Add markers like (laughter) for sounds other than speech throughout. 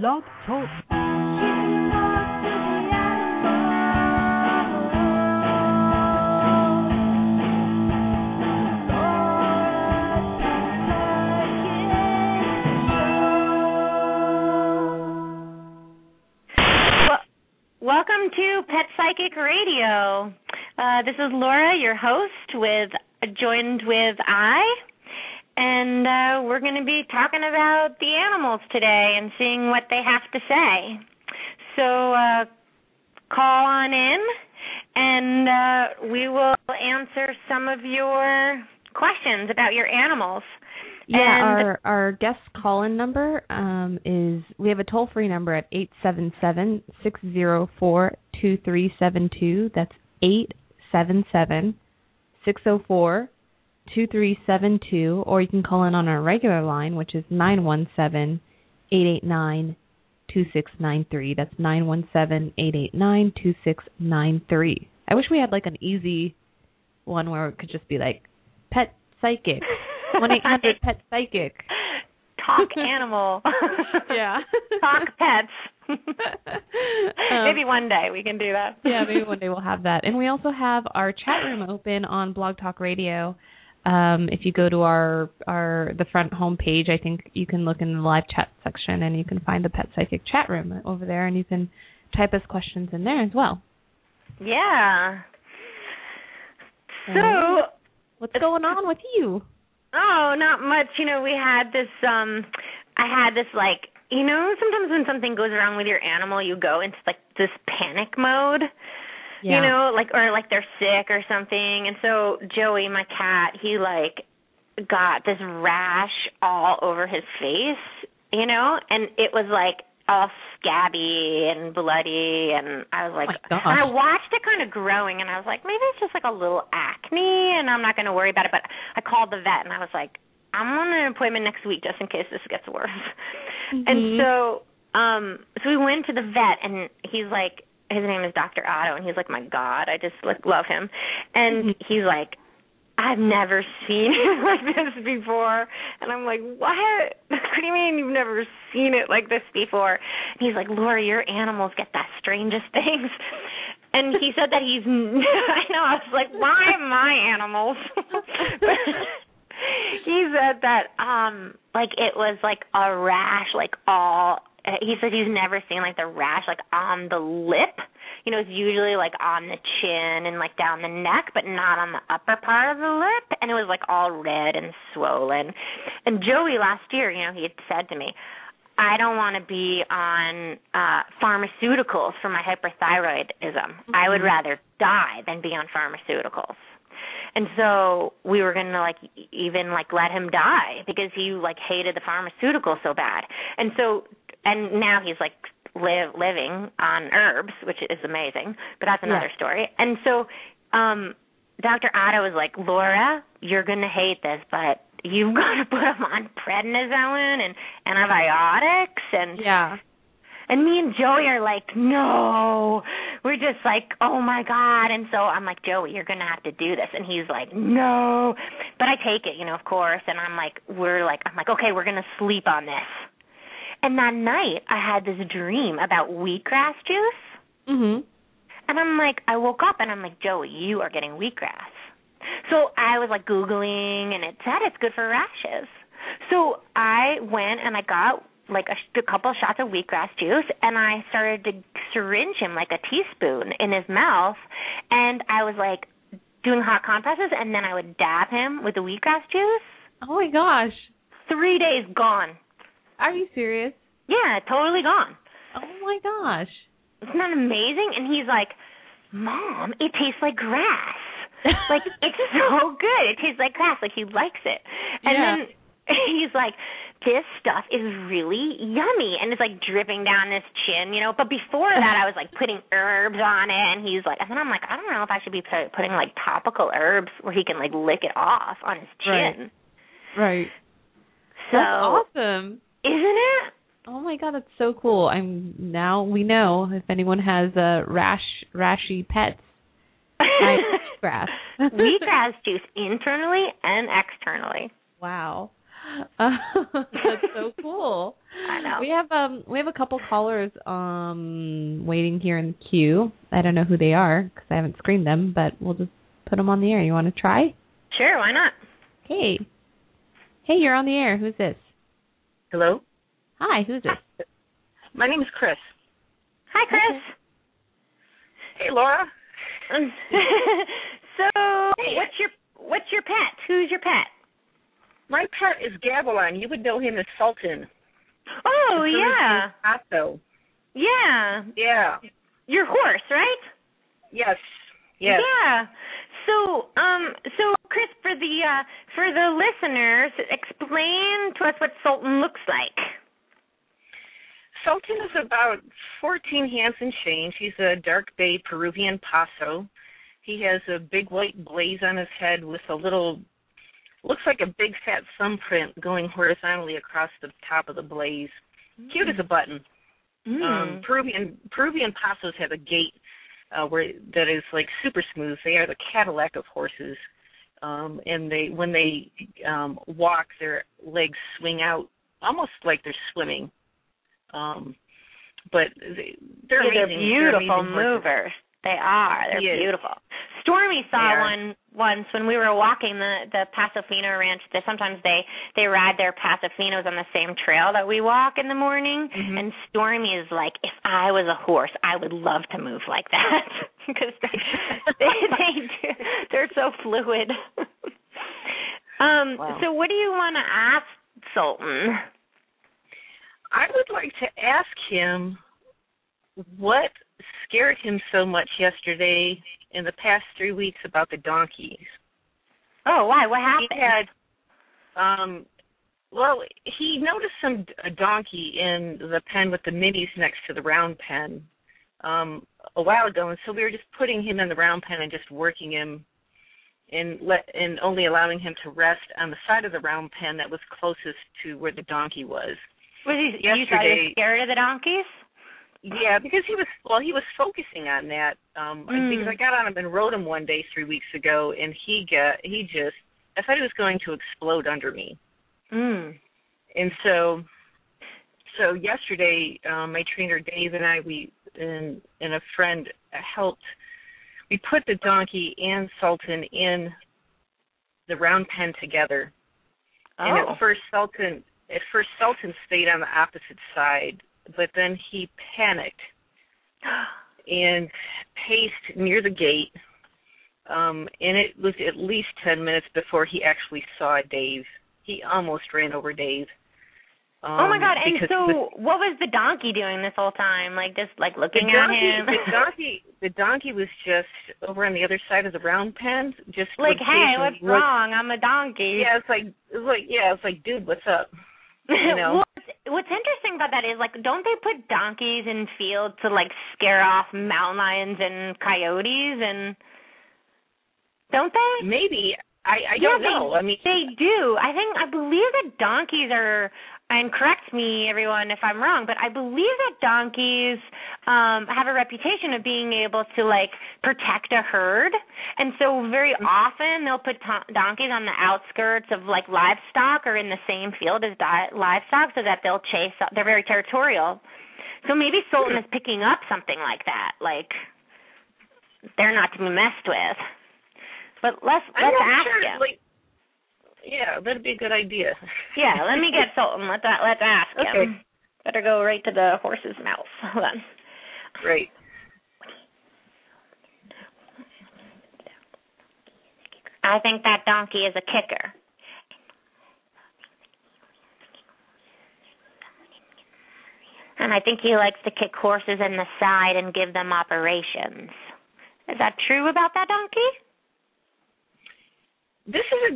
Blog Talk. Welcome to Pet Psychic Radio. Uh, this is Laura, your host, with joined with Ai, and uh, we're going to be talking about the animals today and seeing what they have to say. So uh, call on in, and uh, we will answer some of your questions about your animals. Yeah, And- our our guest call in number um, is we have a toll free number at eight seven seven six zero four two three seven two. That's eight seven seven six zero four two three seven two, or you can call in on our regular line, which is nine one seven eight eight nine two six nine three. That's nine one seven eight eight nine two six nine three. I wish we had like an easy one where it could just be like pet psychic one eight hundred pet psychic. (laughs) Talk animal. (laughs) Yeah. (laughs) Talk pets. Um, Maybe one day we can do that. yeah, maybe one day we'll have that. And we also have our chat room open on Blog Talk Radio. Um, if you go to our our the front home page, I think you can look in the live chat section and you can find the Pet Psychic chat room over there, and you can type us questions in there as well. Yeah. So, What's going on with you? oh, not much. You know, we had this um I had this like, you know, sometimes when something goes wrong with your animal, you go into like this panic mode. Yeah. You know, like or like they're sick or something. And so Joey, my cat, he like got this rash all over his face, you know, and it was like all scabby and bloody and I was like Oh and I watched it kind of growing and I was like maybe it's just like a little acne and I'm not going to worry about it but I called the vet and I was like I'm on an appointment next week just in case this gets worse. (laughs) And Mhm. so um so we went to the vet and he's like his name is Dr. Otto and he's like my god, I just like love him. And Mhm. he's like I've never seen (laughs) it like this before. And I'm like, what? (laughs) What do you mean you've never seen it like this before? And he's like, Laura, your animals get the strangest (laughs) things. And he said that he's, I know, I was like, why my animals? he said that, um, like it was like a rash, like all, he said he's never seen like the rash like on the lip you know, it's usually like on the chin and like down the neck, but not on the upper part of the lip. And it was like all red and swollen. And Joey last year, you know, he had said to me, I don't want to be on uh pharmaceuticals for my hyperthyroidism. I would Mhm. rather die than be on pharmaceuticals. And so we were going to like even like let him die because he like hated the pharmaceutical so bad. And so and now he's like live living on herbs, which is amazing, but that's another Yeah. story. And so um Dr. Otto was like, "Laura, you're going to hate this, but you've (laughs) got to put him on prednisone and antibiotics and Yeah. and me and Joey are like, no. We're just like, oh my God. And so I'm like, Joey, you're going to have to do this. And he's like, no. But I take it, you know, of course. And I'm like, we're like, I'm like, okay, we're going to sleep on this. And that night, I had this dream about wheatgrass juice. Mhm. And I'm like, I woke up and I'm like, Joey, you are getting wheatgrass. So I was like Googling and it said it's good for rashes. So I went and I got like a, a couple of shots of wheatgrass juice and I started to syringe him like a teaspoon in his mouth and I was like doing hot compresses and then I would dab him with the wheatgrass juice. Oh my gosh. Three days gone. Are you serious? Yeah, totally gone. Oh my gosh. Isn't that amazing? And he's like, Mom, it tastes like grass. like (laughs) it's so good. It tastes like grass. Like he likes it. And Yeah. then (laughs) he's like, this stuff is really yummy, and it's like dripping down his chin, you know. But before that, I was like putting herbs on it, and he's like, and then I'm like, I don't know if I should be putting like topical herbs where he can like lick it off on his chin. Right. So That's awesome. Isn't it? Oh my god, that's so cool. I'm now we know if anyone has uh rash rashy pets. Try wheatgrass. (laughs) Juice internally and externally. Wow. Uh, (laughs) that's so cool. I know. We have um we have a couple callers um waiting here in the queue. I don't know who they are because I haven't screened them, but we'll just put them on the air. You want to try? Sure, why not? Hey, hey, you're on the air. Who's this? Hello? Hi, who's this? My name is Chris. Hi, Chris. Hey, Laura. (laughs) so, what's your what's your pet? Who's your pet? My pet is Gavilan. You would know him as Sultan. Oh yeah, Paso. yeah. Yeah. Your horse, right? Yes. Yes. Yeah. So, um, so Chris, for the uh, for the listeners, explain to us what Sultan looks like. Sultan is about 14 hands and change. He's a dark bay Peruvian Paso. He has a big white blaze on his head with a little, looks like a big fat thumbprint going horizontally across the top of the blaze. Cute as a button. Mm. Um, Peruvian Peruvian Pasos have a gait uh, where that is like super smooth. They are the Cadillac of horses, um, and they when they um, walk, their legs swing out almost like they're swimming. Um, but they, they're Yeah, they're amazing. beautiful they're amazing movers. They are. They're Yes. beautiful. Stormy saw They one once when we were walking the the Pasofino Ranch. That sometimes they they ride their Pasofinos on the same trail that we walk in the morning. Mhm. And Stormy is like, if I was a horse, I would love to move like that (laughs) because they, (laughs) they they do. They're so fluid. (laughs) um. Wow. So what do you want to ask Sultan? I would like to ask him what scared him so much yesterday in the past three weeks about the donkeys. Oh, why? What happened? He had, um, well, he noticed some a donkey in the pen with the minis next to the round pen um, a while ago, and so we were just putting him in the round pen and just working him, and let and only allowing him to rest on the side of the round pen that was closest to where the donkey was. Was he? You thought he was Yesterday- scared of the donkeys? Yeah, because he was well, he was focusing on that. Um Mm. because I got on him and rode him one day three weeks ago and he got he just I thought he was going to explode under me. Mm. And so so yesterday, um my trainer Dave and I we and and a friend helped we put the donkey and Sultan in the round pen together. Oh. And Oh. at first Sultan at first Sultan stayed on the opposite side, but then he panicked and paced near the gate. Um, and it was at least 10 minutes before he actually saw Dave. He almost ran over Dave. Um, oh my god! And so, the, what was the donkey doing this whole time? Like just like the looking at him? the (laughs) donkey, the donkey was just over on the other side of the round pen, just like, hey, what's wrong? I'm a donkey. Yeah, it's like it's like yeah, it's like dude, what's up? (laughs) You know. What's, interesting about that is like, don't they put donkeys in fields to like scare off mountain lions and coyotes and don't they? Maybe I I Yeah, don't know. They, I mean, they do. I think I believe that donkeys are. And correct me, everyone, if I'm wrong, but I believe that donkeys um have a reputation of being able to like protect a herd, and so very often they'll put to- donkeys on the outskirts of like livestock or in the same field as di- livestock, so that they'll chase. They're very territorial. So maybe Sultan is picking up something like that, like they're not to be messed with. But let's I'm let's not ask sure. him. Like, yeah, that'd be a good idea. (laughs) Yeah, let me get Sultan. Let that let's ask Okay. him. Better go right to the horse's mouth. (laughs) Hold on. Right. I think that donkey is a kicker. And I think he likes to kick horses in the side and give them operations. Is that true about that donkey?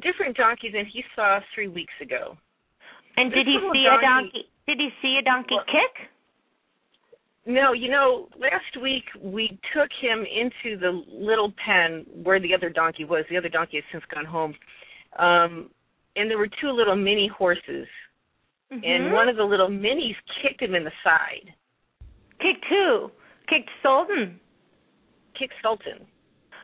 This is a different donkey than he saw three weeks ago. And This did he see a donkey- donkey? Did he see a donkey Well- kick? No, you know, last week we took him into the little pen where the other donkey was. The other donkey has since gone home. Um and there were two little mini horses. Mhm. And one of the little minis kicked him in the side. kicked who? Kicked Sultan. Kicked Sultan.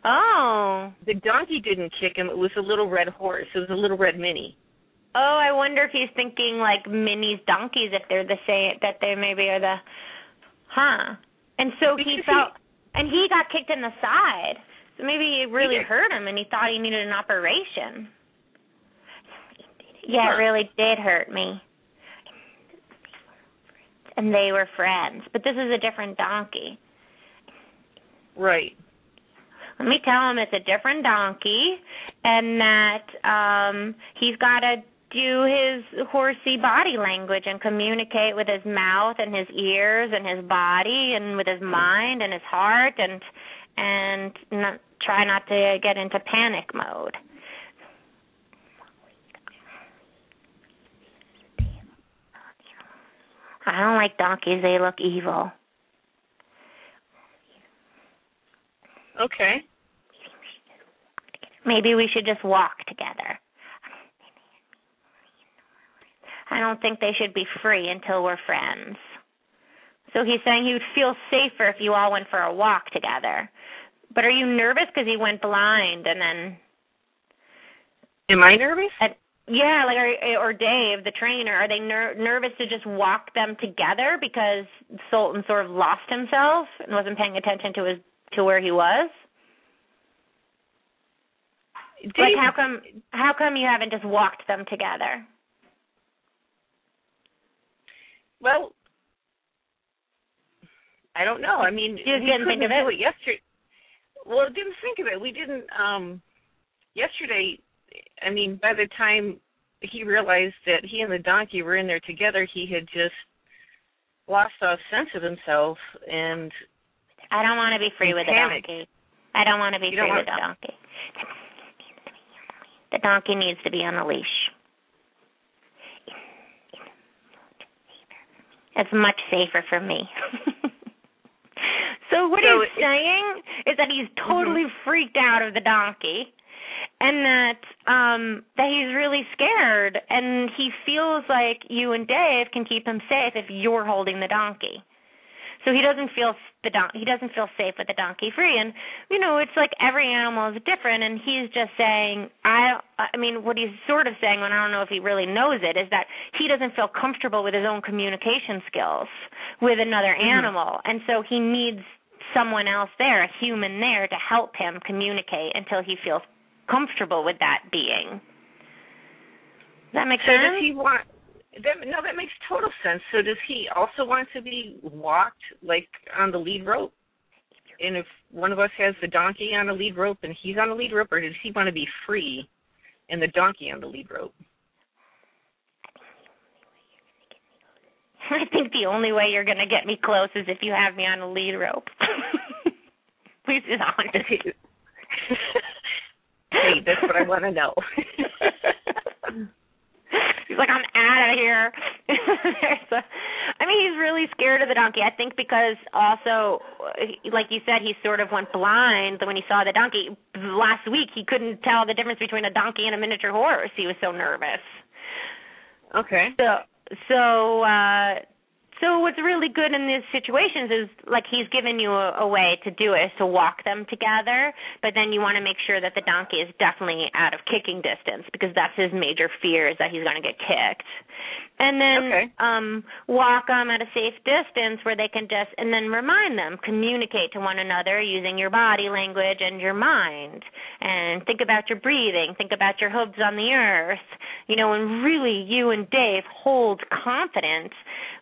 Oh. The donkey didn't kick him, it was a little red horse. It was a little red mini. oh, I wonder if he's thinking like Minnie's donkeys if they're the same that they maybe are the huh. And so he felt and he got kicked in the side. So maybe it really hurt him and he thought he needed an operation. Yeah, it really did hurt me. And they were friends. But this is a different donkey. Right. Let me tell him it's a different donkey and that um he's got to do his horsey body language and communicate with his mouth and his ears and his body and with his mind and his heart and and not, try not to get into panic mode. I don't like donkeys. They look evil. Okay. Maybe we should just walk together. I don't think they should be free until we're friends. So he's saying he would feel safer if you all went for a walk together. But are you nervous because he went blind and then Am I nervous? and yeah, like or, or Dave, the trainer, are they ner- nervous to just walk them together because Sultan sort of lost himself and wasn't paying attention to his to where he was? Dave, Like how come how come you haven't just walked them together? Well, I don't know. I mean, You we didn't think of do it yesterday. Well, didn't think of it. We didn't. um Yesterday, I mean, by the time he realized that he and the donkey were in there together, he had just lost all sense of himself, and I don't want to be free with panicked. a donkey. I don't want to be You free with a donkey. The donkey needs to be on a leash. It's much safer for me. (laughs) so what So he's saying is that he's totally freaked out of the donkey and that um that he's really scared and he feels like you and Dave can keep him safe if you're holding the donkey. So he doesn't feel the don- he doesn't feel safe with the donkey free and you know it's like every animal is different and he's just saying I I mean what he's sort of saying and I don't know if he really knows it is that he doesn't feel comfortable with his own communication skills with another Mhm. animal and so he needs someone else there a human there to help him communicate until he feels comfortable with that being. Does that make so sense? does he want? That, no, that makes total sense. So does he also want to be walked like on the lead rope? And if one of us has the donkey on the lead rope and he's on the lead rope, or does he want to be free and the donkey on the lead rope? I think the only way you're going to get me close is if you have me on a lead rope. (laughs) Please be honest. (laughs) hey, that's what I want to know. He's like, I'm out of here. (laughs) I mean, he's really scared of the donkey. I think because also, like you said, he sort of went blind when he saw the donkey. Last week, he couldn't tell the difference between a donkey and a miniature horse. He was so nervous. okay. So so uh so what's really good in these situations is like he's given you a, a way to do it is to walk them together, but then you want to make sure that the donkey is definitely out of kicking distance because that's his major fear is that he's going to get kicked. And then Okay. um walk them at a safe distance where they can just and then remind them communicate to one another using your body language and your mind and think about your breathing think about your hooves on the earth you know and really you and Dave hold confidence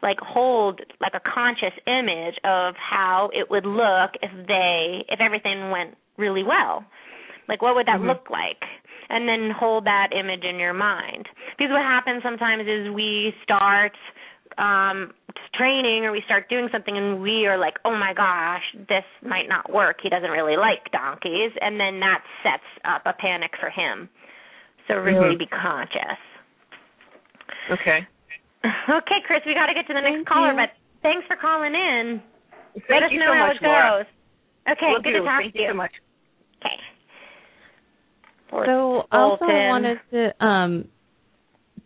like hold like a conscious image of how it would look if they if everything went really well. Like what would that Mhm. look like? And then hold that image in your mind. Because what happens sometimes is we start um training or we start doing something and we are like oh my gosh this might not work. He doesn't really like donkeys. And then that sets up a panic for him. So really Mhm. be conscious. Okay. Okay chris we got to get to the next Thank caller you. but thanks for calling in Thank let us you know so how much, it Laura. goes okay Will good do. to talk Thank to you Thank you so much. okay So also Bolton. wanted to um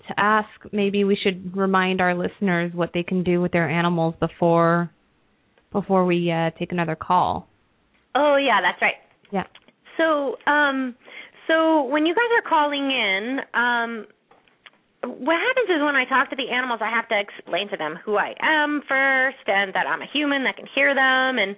to ask maybe we should remind our listeners what they can do with their animals before before we uh take another call. oh yeah that's right Yeah. So, um, so when you guys are calling in, um, what happens is when I talk to the animals, I have to explain to them who I am first, and that I'm a human that can hear them, and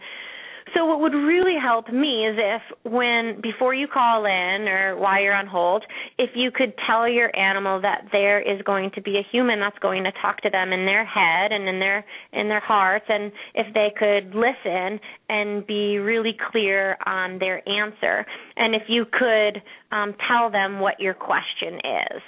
so what would really help me is if when before you call in or while you're on hold, if you could tell your animal that there is going to be a human that's going to talk to them in their head and in their in their hearts and if they could listen and be really clear on their answer. And if you could um tell them what your question is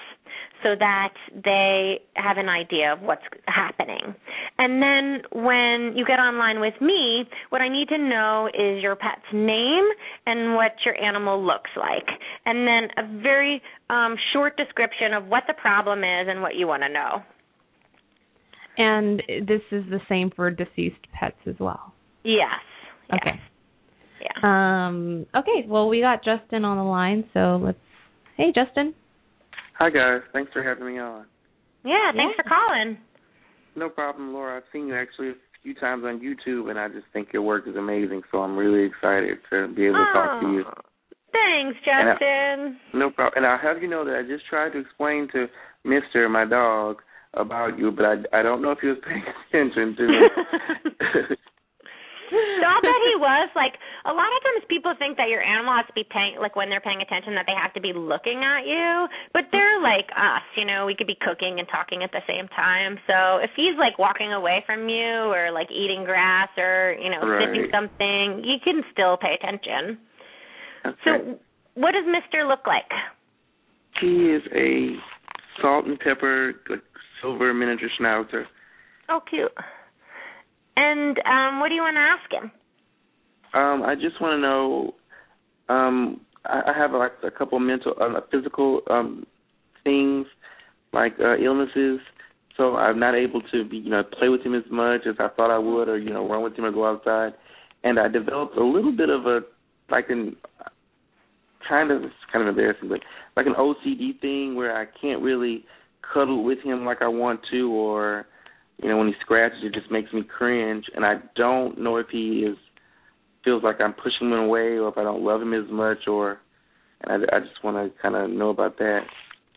so that they have an idea of what's happening. And then when you get online with me, what I need to know is your pet's name and what your animal looks like. And then a very um, short description of what the problem is and what you want to know. And this is the same for deceased pets as well. Yes. yes. Okay. Yeah. Um okay, well we got Justin on the line, so let's Hey Justin. Hi guys, thanks for having me on. Yeah, thanks Yeah. for calling. No problem, Laura. I've seen you actually a few times on YouTube, and I just think your work is amazing. So I'm really excited to be able to talk to you. Oh, Thanks, And I- Justin. No problem. And I'll have you know that I just tried to explain to Mister, my dog, about you, but I I don't know if he was paying (laughs) attention to me. (laughs) So I'll bet he was. Like a lot of times, people think that your animal has to be paying, like when they're paying attention, that they have to be looking at you. But they're like us, you know. We could be cooking and talking at the same time. So if he's like walking away from you, or like eating grass, or you know, sniffing Right. something, you can still pay attention. Okay. So, what does Mister look like? he is a salt and pepper like, silver miniature schnauzer. Oh, cute. And um, what do you want to ask him? Um, I just want to know. Um, I, I have like a couple mental, uh, physical um, things, like uh, illnesses. So I'm not able to be, you know, play with him as much as I thought I would, or you know, run with him or go outside. And I developed a little bit of a, like an, kind of, it's kind of embarrassing, but like an OCD thing where I can't really cuddle with him like I want to, or you know, when he scratches, it just makes me cringe, and I don't know if he is feels like I'm pushing him away, or if I don't love him as much, or and I, I just want to kind of know about that.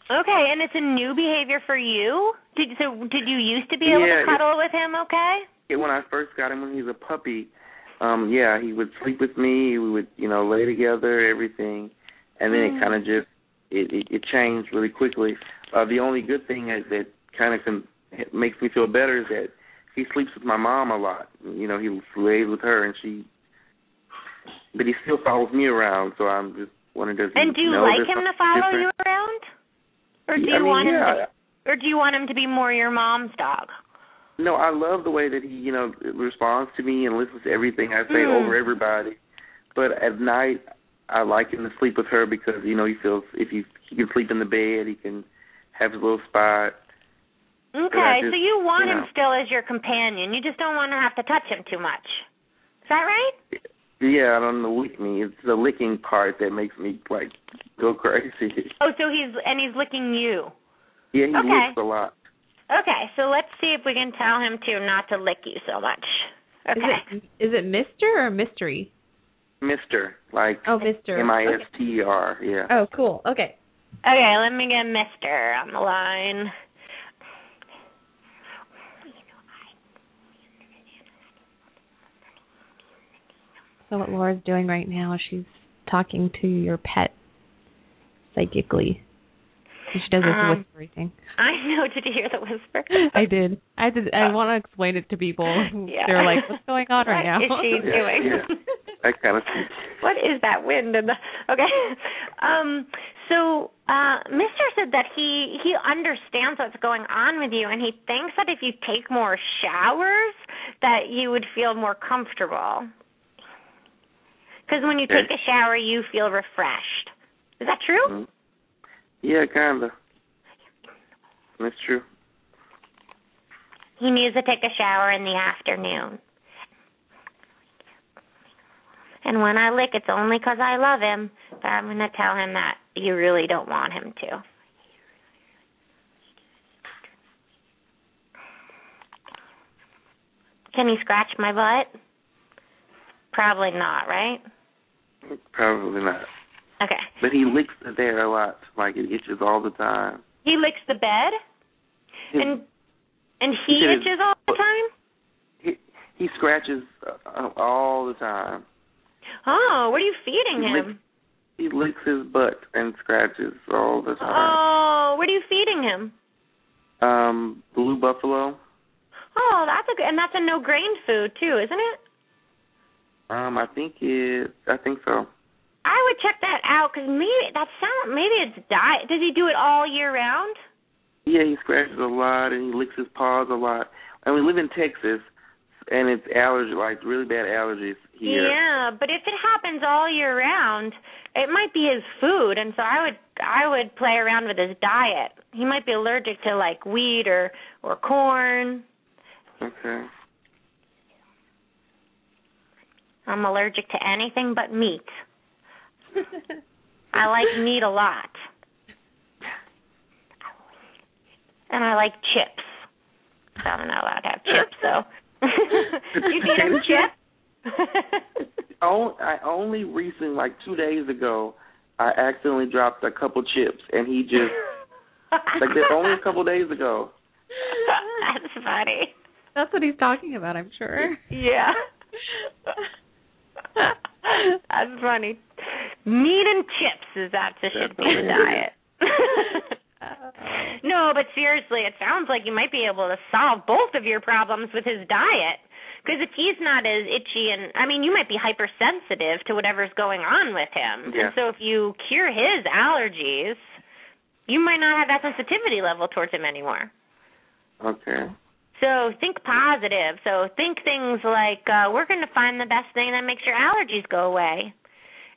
Okay, and it's a new behavior for you. Did so? Did you used to be able Yeah, to cuddle with him? Okay. Yeah, When I first got him, when he was a puppy, um, yeah, he would sleep with me. We would, you know, lay together, everything, and then Mm. it kind of just it, it it changed really quickly. Uh, the only good thing that, that kind of can, it makes me feel better is that he sleeps with my mom a lot. You know, he lays with her, and she, but he still follows me around. So I'm just wondering, does he And do you like him to follow different? you around, or do Yeah, you I mean, want him to, or do you want him to be more your mom's dog? No, I love the way that he, you know, responds to me and listens to everything I say Mm. over everybody. But at night, I like him to sleep with her because you know he feels if he he can sleep in the bed, he can have his little spot. Okay, just, so you want you him still as your companion. You just don't want to have to touch him too much. Is that right? Yeah, I don't know, lick me. It's the licking part that makes me like go crazy. Oh, so he's and he's licking you. Yeah, he Okay. licks a lot. Okay, so let's see if we can tell him to not to lick you so much. Okay. Is it is it Mister or Mystery? Mister, like Oh, Mister. M I S T E R. Yeah. Oh, cool. Okay. Okay, let me get Mister on the line. So what Laura's doing right now is she's talking to your pet psychically. She does this Um, whispery thing. I know. Did you hear the whisper? (laughs) I did. I did. I want to explain it to people. Yeah. They're like, "What's going on right now?" What is she (laughs) Yeah, doing? yeah. That kind of thing. what is that wind in the okay um so uh mister said that he he understands what's going on with you and he thinks that if you take more showers that you would feel more comfortable because when you take a shower you feel refreshed is that true Mhm. Yeah, kind of. That's true. he needs to take a shower in the afternoon and when I lick, it's only 'cause I love him. But I'm going to tell him that you really don't want him to. Can he scratch my butt? Probably not, right? Probably not. Okay. But he licks the there a lot. Like it itches all the time. He licks the bed? His, and and he, he itches all the time. he he scratches uh, all the time. Oh, what are you feeding He him? He licks his butt and scratches all the time. Oh, what are you feeding him? Um, blue buffalo. Oh, that's a good, and that's a no grain food too, isn't it? Um, I think it. I think so. I would check that out because maybe that sound maybe it's diet. Does he do it all year round? Yeah, he scratches a lot and he licks his paws a lot. And we live in Texas, and it's allergy, like really bad allergies here. Yeah, but if it happens all year round, it might be his food, and so I would I would play around with his diet. He might be allergic to like wheat or or corn. Okay. I'm allergic to anything but meat. (laughs) I like meat a lot. And I like chips. I'm not allowed to have chips though. (laughs) you feed him chips? (laughs) Oh, I only recently, like two days ago, I accidentally dropped a couple chips, and he just like that only a couple days ago. That's funny. That's what he's talking about, I'm sure. Yeah. (laughs) That's funny. Meat and chips is That's be the hilarious. (laughs) diet. (laughs) no, but seriously, it sounds like you might be able to solve both of your problems with his diet. Because if he's not as itchy and I mean, you might be hypersensitive to whatever's going on with him. Yeah. And so if you cure his allergies, you might not have that sensitivity level towards him anymore. Okay. So think positive. So think things like uh, we're going to find the best thing that makes your allergies go away,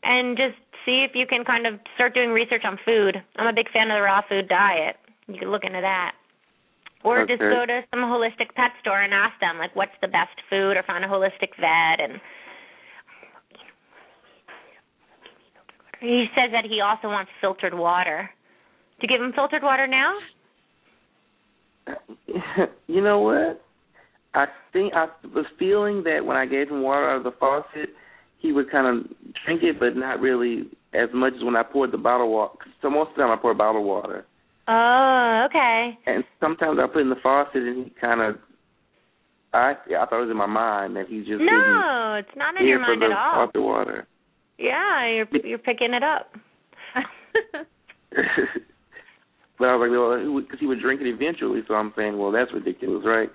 and just see if you can kind of start doing research on food. I'm a big fan of the raw food diet. You could look into that, or just go to some holistic pet store and ask them like what's the best food, or find a holistic vet. And he says that he also wants filtered water. To give him filtered water now? (laughs) you know what? I think I was feeling that when I gave him water out of the faucet, he would kind of drink it, but not really as much as when I poured the bottle water. So most of the time I pour bottled water, Oh, okay. and sometimes I put in the faucet, and he kind of. I I thought it was in my mind that he just No, it's not in your mind at all. water. Yeah, you're you're picking it up. (laughs) (laughs) but I was like, well, because he would drink it eventually, so I'm saying, well, that's ridiculous, right?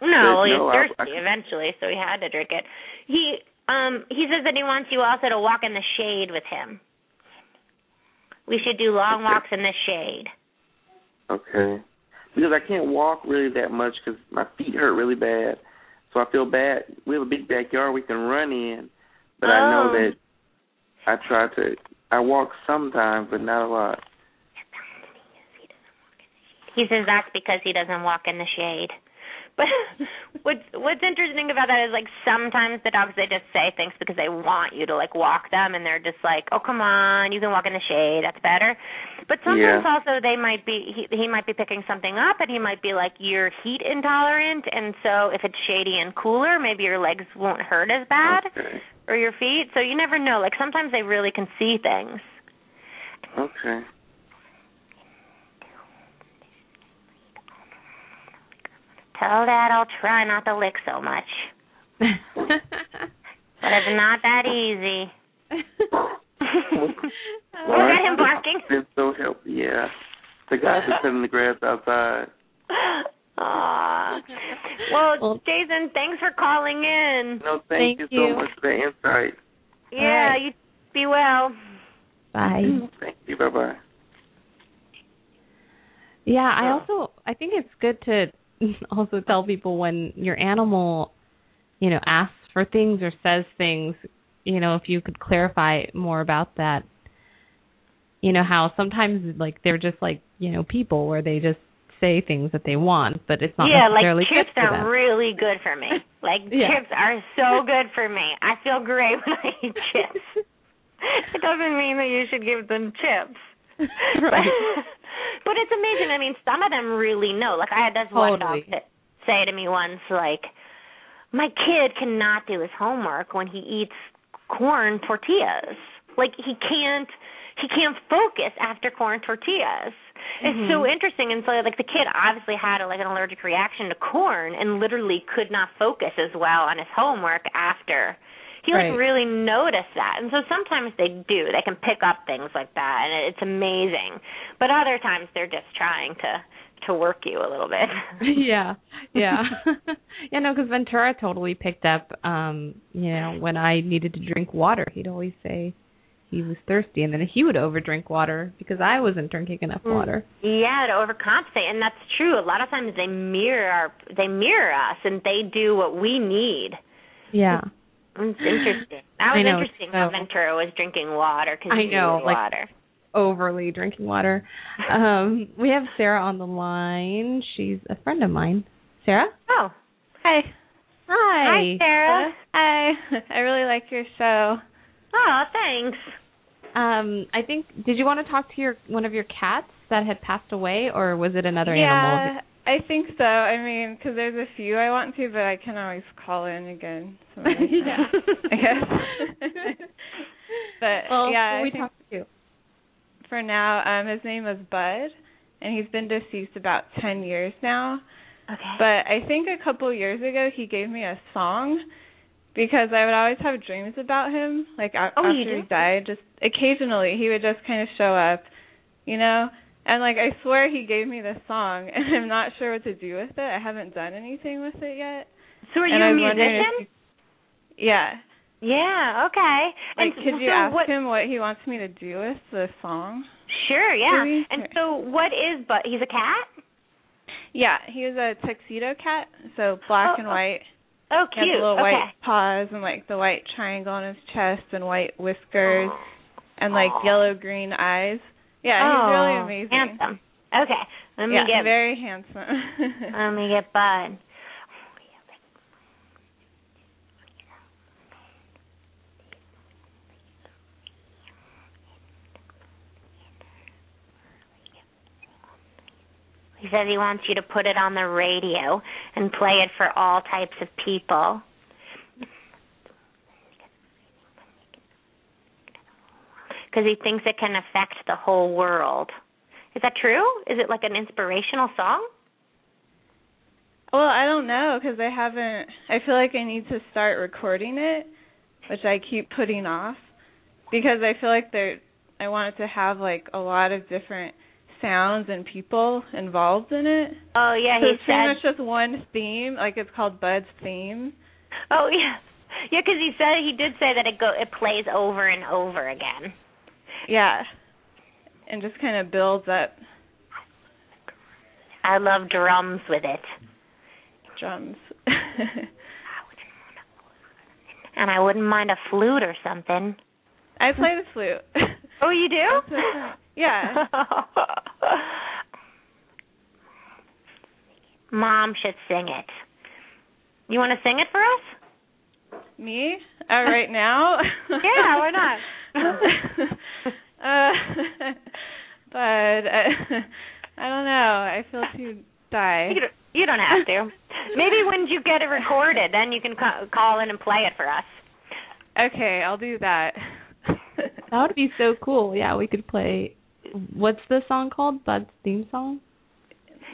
No, But he's no, thirsty I- eventually, so he had to drink it. He um he says that he wants you also to walk in the shade with him. We should do long Okay. walks in the shade. Okay. Because I can't walk really that much because my feet hurt really bad. So I feel bad. We have a big backyard we can run in, but I know Oh. that I try to. I walk sometimes, but not a lot. He says that's because he doesn't walk in the shade. But (laughs) what's what's interesting about that is like sometimes the dogs they just say things because they want you to like walk them and they're just like, Oh come on, you can walk in the shade, that's better. But sometimes Yeah. also they might be he he might be picking something up and he might be like you're heat intolerant and so if it's shady and cooler, maybe your legs won't hurt as bad Okay. or your feet. So you never know. Like sometimes they really can see things. Okay. Tell dad I'll try not to lick so much. But it's not that easy. (laughs) Well, Was that him barking? Been so helpful. Yeah. The guys are cutting the grass outside. Aw. Well, Well- Jason, thanks for calling in. No, thank, Thank you you. so much for the insight. Yeah, right. you be well. Bye. Thank you. Bye bye. Yeah, I also I think it's good to (laughs) also tell people when your animal, you know, asks for things or says things, you know, if you could clarify more about that. You know how sometimes like they're just like, you know, people where they just say things that they want, but it's not yeah, like necessarily chips good for are them. really good for me. (laughs) Like Yeah. chips are so good for me. I feel great (laughs) when I eat chips. it doesn't mean that you should give them chips. (laughs) right. But, but it's amazing. I mean, some of them really know. Like I had this one dog that say to me once, like, "My kid cannot do his homework when he eats corn tortillas. Like he can't." He can't focus after corn tortillas. It's Mhm. so interesting, and so like the kid obviously had a, like an allergic reaction to corn, and literally could not focus as well on his homework after. He like Right. really noticed that, and so sometimes they do. They can pick up things like that, and it's amazing. But other times they're just trying to to work you a little bit. (laughs) (laughs) yeah, yeah, (laughs) yeah. No, because Ventura totally picked up. Um, you know, when I needed to drink water, he'd always say he was thirsty, and then he would overdrink water because I wasn't drinking enough Mm. water. Yeah, to overcompensate, and that's true. A lot of times they mirror our, they mirror us, and they do what we need. Yeah, It's interesting. That was know, interesting so- how Ventura was drinking water because I know, like- water. overly drinking water. Um, we have Sarah on the line. She's a friend of mine. Sarah. Oh, Hi. Hi. hi, Sarah. Hi. I really like your show. Oh, thanks. Um, I think. Did you want to talk to your one of your cats that had passed away, or was it another yeah, animal? I think so. I mean, 'cause there's a few I want to, but I can always call in again. (laughs) Yeah. I guess. (laughs) but Well, yeah, we talked to. for now, um, his name is Bud, and he's been deceased about ten years now. Okay. But I think a couple years ago he gave me a song because I would always have dreams about him. Like a- Oh, after he died, just occasionally he would just kind of show up, you know. And like I swear he gave me this song, (laughs) and I'm not sure what to do with it. I haven't done anything with it yet. so are you and a was wondering if musician? you- yeah. Yeah. Okay. Like, and could you ask what, him what he wants me to do with the song? Sure. Yeah. Maybe? And so, what is? But he's a cat. Yeah, he was a tuxedo cat, so black Oh, and oh, white. Oh, He cute. the little okay. white paws and like the white triangle on his chest and white whiskers and like yellow green eyes. Yeah, oh, he's really oh, amazing. Handsome. Okay. Let me yeah, get. very handsome. (laughs) Let me get Bud. He says he wants you to put it on the radio and play it for all types of people. Because he thinks it can affect the whole world. Is that true? Is it like an inspirational song? well, I don't know because I haven't. I feel like I need to start recording it, which I keep putting off because I feel like there. I want it to have like a lot of different sounds and people involved in it. Oh yeah, so he it's pretty said. much just one theme. Like it's called Bud's theme. Oh (laughs) yeah, yeah, because he said he did say that it go it plays over and over again. Yeah. And just kind of builds up I love drums with it, drums. (laughs) and I wouldn't mind a flute or something. I play the flute. (laughs) Oh, you do? (laughs) That's so fun. yeah. Mom should sing it. You want to sing it for us? Me? Uh, right now? Yeah, why not? Uh, (laughs) but uh, (laughs) I don't know. I feel too die. You don't, you don't have to. Maybe when you get it recorded, then you can ca- call in and play it for us. Okay, I'll do that. (laughs) That would be so cool. Yeah, we could play. What's the song called? Bud's theme song.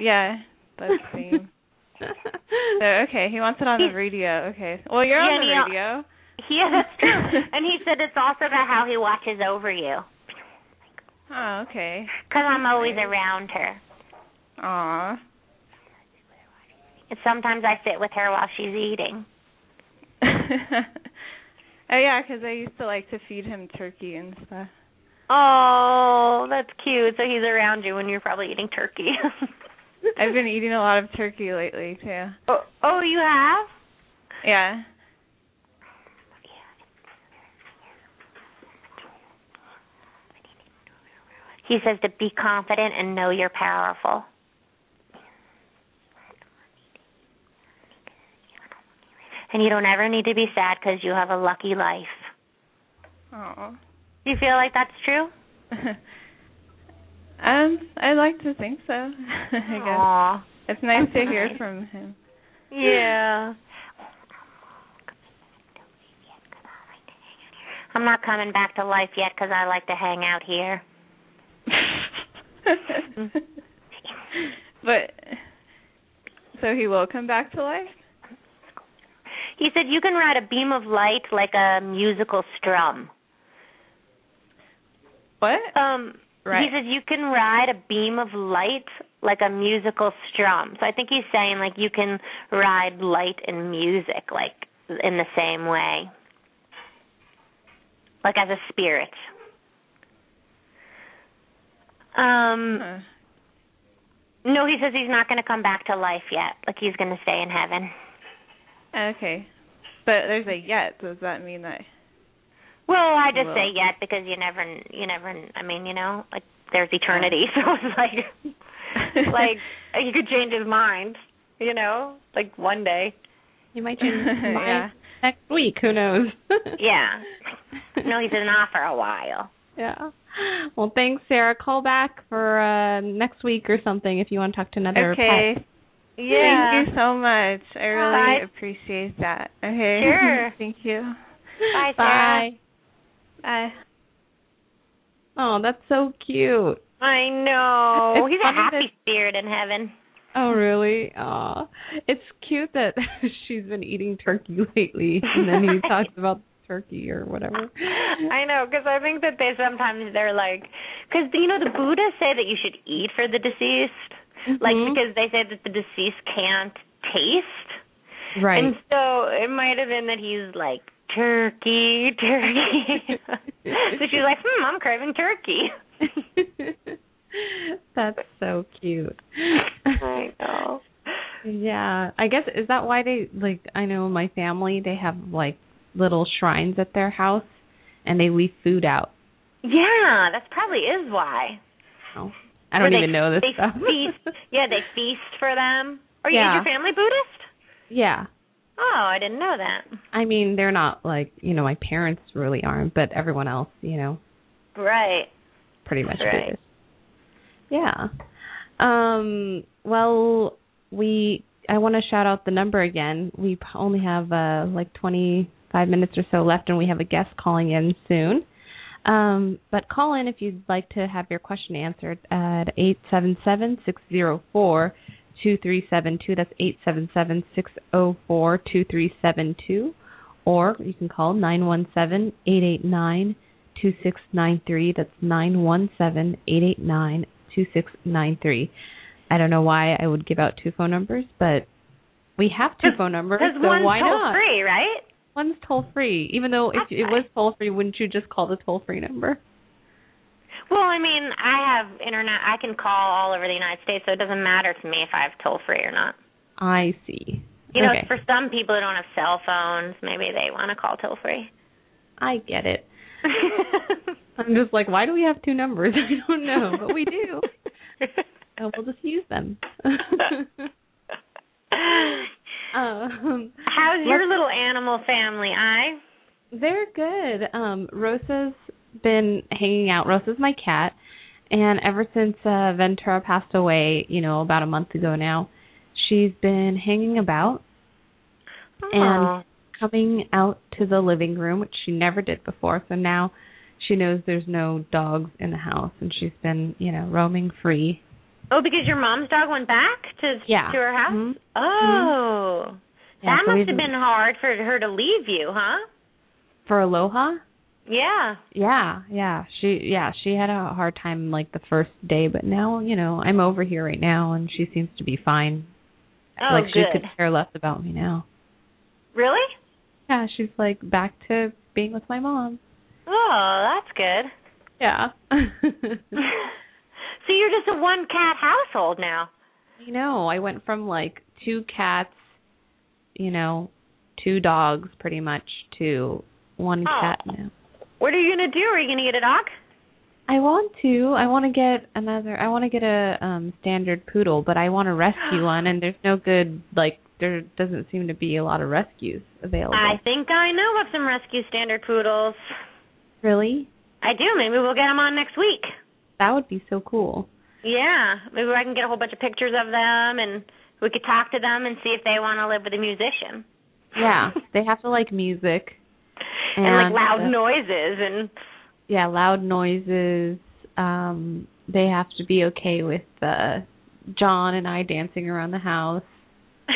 yeah, that's theme. So, okay, he wants it on the radio. Okay. Well, you're Yeah, on the radio. Yeah, that's true. and he said it's also about how he watches over you. Oh, okay. Because I'm always around her. Aw. And sometimes I sit with her while she's eating. (laughs) oh yeah, because I used to like to feed him turkey and stuff. Oh, that's cute. So he's around you when you're probably eating turkey. (laughs) I've been eating a lot of turkey lately too. oh, oh, you have? Yeah. He says to be confident and know you're powerful. And you don't ever need to be sad because you have a lucky life. Oh. Do you feel like that's true? (laughs) um, I'd like to think so. (laughs) I guess it's nice That's to hear from him. Yeah. I'm not coming back to life yet because I like to hang out here. (laughs) but so he will come back to life. He said you can ride a beam of light like a musical strum. What? Um Right. he says you can ride a beam of light like a musical strum. So I think he's saying like you can ride light and music like in the same way. Like as a spirit. Um Huh. no, he says he's not going to come back to life yet. Like he's going to stay in heaven. Okay. But there's a yet. Does that mean that? Well, I just Well- say yet because you never, you never. I mean, you know, like there's eternity, (laughs) so it's like, (laughs) like he could change his mind. You know, like one day. You might change (laughs) his mind yeah. next week. Who knows? Yeah. No, he's been off for a while. Yeah. Well, thanks, Sarah. Call back for uh next week or something if you want to talk to another Okay. pet. Thank you so much. I really Bye. appreciate that. Okay. Sure. (laughs) Thank you. Bye, Sarah. Bye. Bye. Oh, that's so cute. I know. It's he's a funny happy spirit in heaven. Oh, really? Oh, it's cute that (laughs) she's been eating turkey lately, and then he (laughs) talks about turkey or whatever. (laughs) I know, because I think that they sometimes they're like, because you know the Buddhists say that you should eat for the deceased, like Mhm. because they say that the deceased can't taste. right. And so it might have been that he's like turkey, turkey. (laughs) so she's like, hmm, I'm craving turkey. (laughs) That's so cute. I know. Yeah, I guess is that why they like I know my family they have like little shrines at their house and they leave food out. Yeah, that probably is why. Oh, I don't even they, know this they stuff. Feast, yeah, they feast for them. Are you Yeah. your family Buddhist? yeah. Oh, I didn't know that. I mean, they're not like, you know, my parents really aren't, but everyone else, you know, Right. pretty much Right. Buddhist. Yeah. Um well, we I want to shout out the number again. We only have uh like 25 minutes or so left and we have a guest calling in soon. Um but call in if you'd like to have your question answered at 877-604 2372 that's 877-604-2372 or you can call 917-889 2693 that's 917-889-2693 I don't know why I would give out two phone numbers, but we have two phone numbers, Because so one's why toll not? free, right? One's toll free. Even though if it was toll free, wouldn't you just call the toll free number? Well, I mean, I have internet. I can call all over the United States, so it doesn't matter to me if I have toll free or not. I see. You know, okay. for some people who don't have cell phones, maybe they want to call toll free. I get it. (laughs) I'm just like, why do we have two numbers? (laughs) I don't know, but we do. (laughs) and we'll just use them. Um, How's your little animal family, Ai? They're good. Um, Rosa's been hanging out. Rosa's my cat, and ever since uh, Ventura passed away, you know, about a month ago now, she's been hanging about and Oh. coming out to the living room, which she never did before. So now she knows there's no dogs in the house, and she's been, you know, roaming free. Oh, because your mom's dog went back to Yeah. to her house. Mhm. Oh, Yeah, that so must we've been hard for her to leave you, huh? for Aloha. Yeah. Yeah, yeah. She yeah, she had a hard time like the first day, but now, you know, I'm over here right now and she seems to be fine. Oh, like she good. could care less about me now. Really? Yeah, she's like back to being with my mom. Oh, that's good. Yeah. (laughs) (laughs) so you're just a one cat household now. you know, I went from like two cats, you know, two dogs pretty much to one Oh. cat now. What are you gonna do? Are you gonna get a dog? I want to. I want to get another. I want to get a um standard poodle, but I want to rescue (gasps) one, and there's no good like there doesn't seem to be a lot of rescues available. I think I know of some rescue standard poodles. really? I do. Maybe we'll get them on next week. That would be so cool. Yeah, maybe I can get a whole bunch of pictures of them, and we could talk to them and see if they want to live with a musician. Yeah, (laughs) they have to like music and, like loud uh, noises and yeah, loud noises, um they have to be okay with uh John and I dancing around the house. (laughs)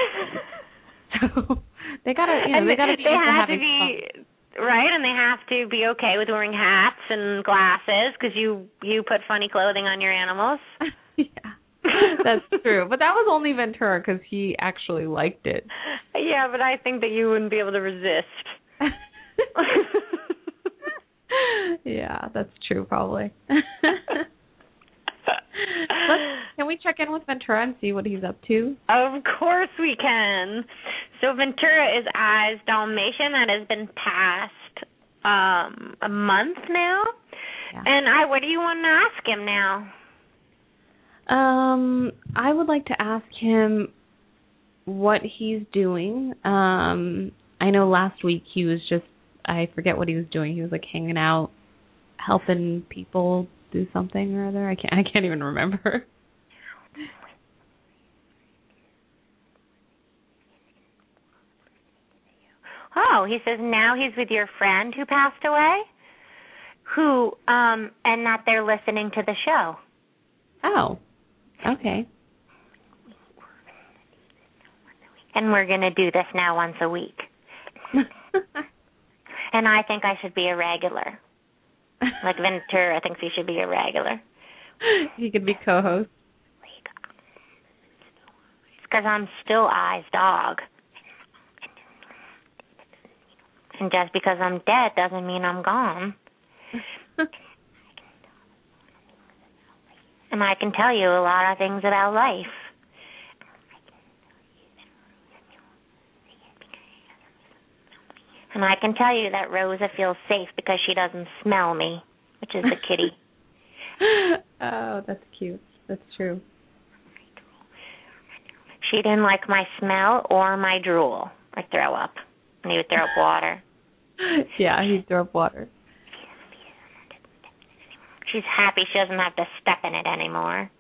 (laughs) so they gotta, you know, and they gotta be they have to be right, and they have to be okay with wearing hats and glasses because you you put funny clothing on your animals. (laughs) yeah, that's true. But that was only Ventura because he actually liked it. yeah, but I think that you wouldn't be able to resist. (laughs) yeah, that's true. Probably. (laughs) Can we check in with Ventura and see what he's up to? Of course we can. So Ventura is Ai's Dalmatian that has been past um a month now. Yeah. And I what do you want to ask him now? Um, I would like to ask him what he's doing. Um, I know last week he was just I forget what he was doing. He was like hanging out, helping people do something or other. I can't I can't even remember. Oh, he says now he's with your friend who passed away? Who um and that they're listening to the show. Oh, okay. And we're going to do this now once a week. (laughs) And I think I should be a regular. Like Ventura thinks he should be a regular. (laughs) he could be co-host. It's because I'm still Ai's dog. And just because I'm dead doesn't mean I'm gone. (laughs) And I can tell you a lot of things about life. And I can tell you that Rosa feels safe because she doesn't smell me, which is the kitty. (laughs) oh, that's cute. That's true. She didn't like my smell or my drool or throw up. And he would throw up (laughs) water. yeah, he'd throw up water. She's happy she doesn't have to step in it anymore.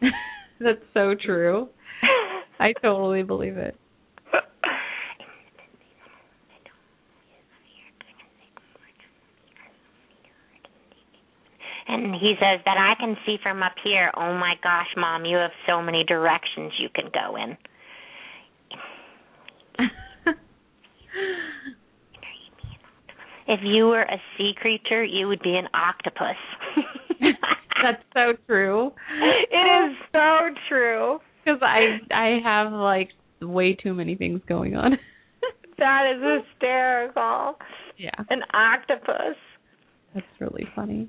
(laughs) That's so true. I totally believe it. And he says that I can see from up here. Oh my gosh, mom, you have so many directions you can go in. If you were a sea creature, you would be an octopus. (laughs) (laughs) That's so true. It is so true. Because I I have like way too many things going on. (laughs) That is hysterical. yeah, An octopus. that's really funny.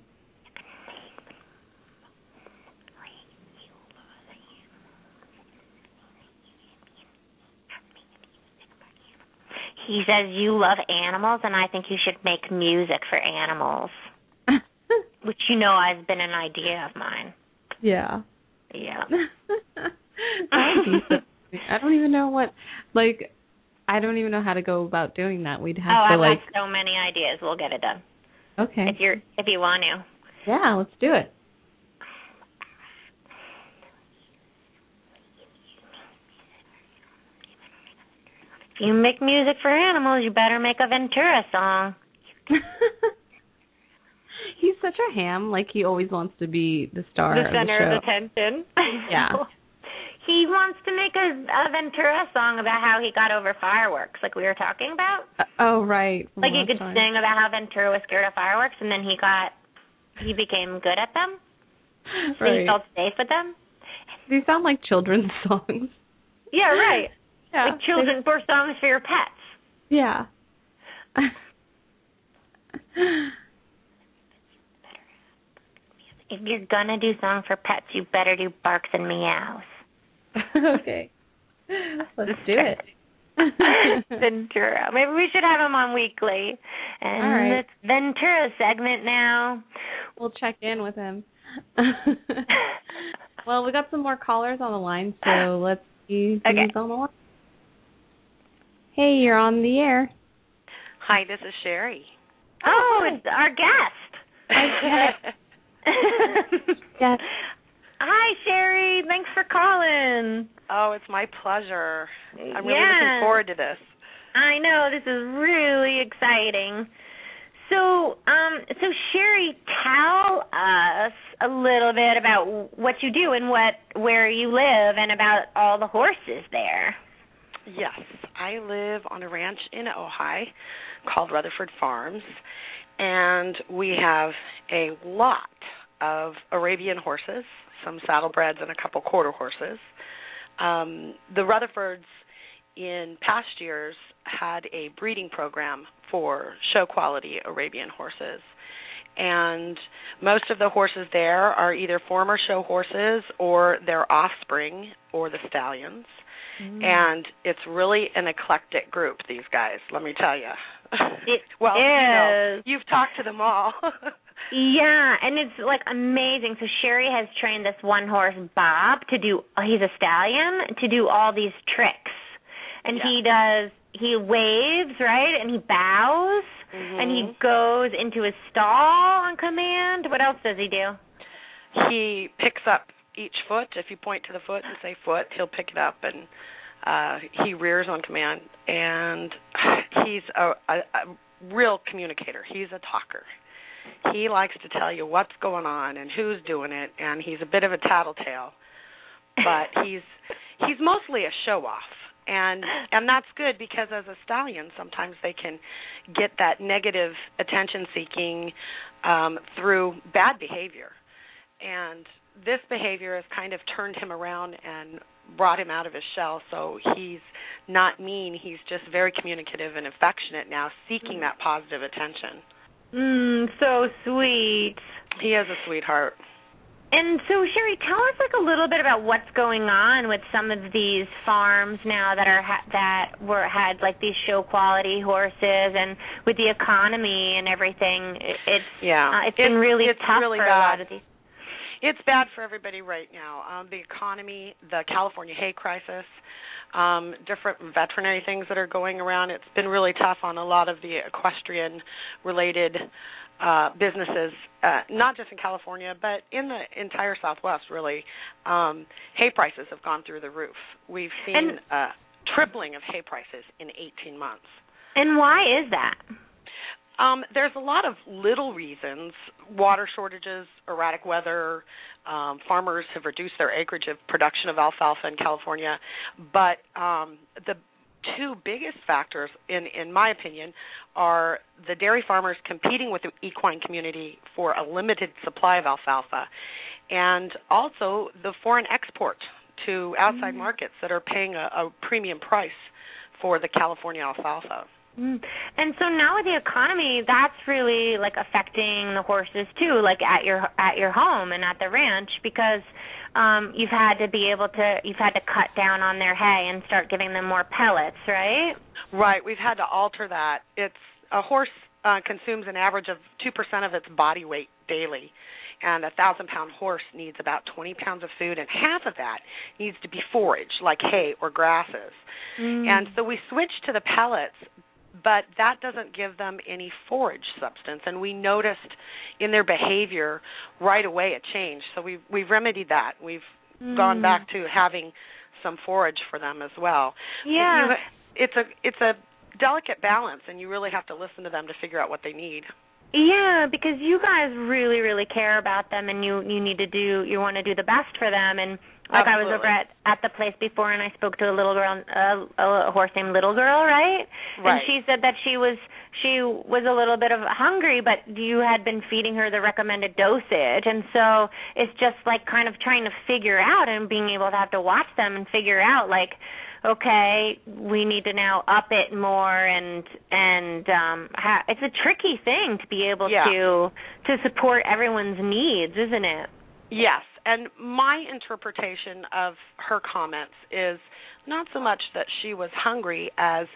He says you love animals, and I think you should make music for animals, (laughs) which you know has been an idea of mine. yeah. Yeah. That would be so- I don't even know what like I don't even know how to go about doing that. We'd oh, have to I've like got so many ideas. We'll get it done okay. if you're if you want to. Yeah, let's do it. If you make music for animals, you better make a Ventura song. (laughs) He's such a ham. Like he always wants to be the star the of center the show. of attention. (laughs) Yeah. (laughs) he wants to make a, a Ventura song about how he got over fireworks, like we were talking about. Uh, oh right. from Like he could time. sing about how Ventura was scared of fireworks, and then he got he became good at them. So he felt safe with them. These sound like children's songs. Yeah, right. Yeah. Like children for songs for your pets. Yeah. (laughs) If you're gonna do songs for pets, you better do barks and meows. (laughs) okay. Let's do it. (laughs) Ventura. Maybe we should have him on weekly. And All right. it's Ventura segment now. we'll check in with him. well, we got some more callers on the line, so let's see who's Okay. on the line. Hey, you're on the air. Hi, this is Sherry. Oh, it's our guest. (laughs) Yes. Hi, Sherry. Thanks for calling. oh, it's my pleasure. I'm really Yeah. looking forward to this. I know this is really exciting. So, um, so Sherry, tell us a little bit about what you do and what where you live and about all the horses there. Yes, I live on a ranch in Ojai called Rutherford Farms, and we have a lot of Arabian horses, some saddlebreds, and a couple quarter horses. Um, the Rutherfords in past years had a breeding program for show quality Arabian horses. And most of the horses there are either former show horses or their offspring or the stallions. Mm. And it's really an eclectic group, these guys, let me tell you. It (laughs) well, is. You know, you've talked to them all. (laughs) (laughs) yeah, and it's like amazing. So Sherry has trained this one horse, Bob, to do. He's a stallion to do all these tricks, and yeah. he does. He waves right, and he bows, mm-hmm. and he goes into his stall on command. What else does he do? He picks up each foot. If you point to the foot and say foot, he'll pick it up and uh he rears on command and he's a, a, a real communicator. He's a talker. He likes to tell you what's going on and who's doing it and he's a bit of a tattletale. But (laughs) he's he's mostly a show off. And and that's good because as a stallion sometimes they can get that negative attention seeking um through bad behavior. And this behavior has kind of turned him around and brought him out of his shell. So he's not mean. He's just very communicative and affectionate now, seeking that positive attention. Mm, so sweet. He is a sweetheart. And so, Sherry, tell us like a little bit about what's going on with some of these farms now that are ha- that were had like these show quality horses, and with the economy and everything. It's yeah, uh, it's been really it's tough really for bad. a lot of these. It's bad for everybody right now. Um, the economy, the California hay crisis, um, different veterinary things that are going around. It's been really tough on a lot of the equestrian related uh, businesses, uh, not just in California, but in the entire Southwest, really. Um, hay prices have gone through the roof. We've seen And- uh, tripling of hay prices in 18 months. And why is that? Um, there's a lot of little reasons: water shortages, erratic weather. Um, farmers have reduced their acreage of production of alfalfa in California, but um, the two biggest factors, in in my opinion, are the dairy farmers competing with the equine community for a limited supply of alfalfa, and also the foreign export to outside Mm. markets that are paying a, a premium price for the California alfalfa. Mm. And so now with the economy, that's really like affecting the horses too, like at your at your home and at the ranch because um you've had to be able to you've had to cut down on their hay and start giving them more pellets, right? Right, we've had to alter that. It's a horse uh, consumes an average of two percent of its body weight daily, and a thousand pound horse needs about twenty pounds of food, and half of that needs to be forage, like hay or grasses. Mm. And so we switched to the pellets, but that doesn't give them any forage substance. And we noticed in their behavior right away a change. So we've we've remedied that. We've gone Mm. back to having some forage for them as well. Yeah. It's a it's a delicate balance, and you really have to listen to them to figure out what they need. Yeah, because you guys really, really care about them, and you you need to do you want to do the best for them. And like I was over at at the place before, and I spoke to a little girl, uh, a horse named Little Girl, right? right? And she said that she was she was a little bit of hungry, but you had been feeding her the recommended dosage, and so it's just like kind of trying to figure out and being able to have to watch them and figure out like okay, we need to now up it more and and um ha- it's a tricky thing to be able Yeah. to to support everyone's needs, isn't it? Yes, and my interpretation of her comments is not so much that she was hungry as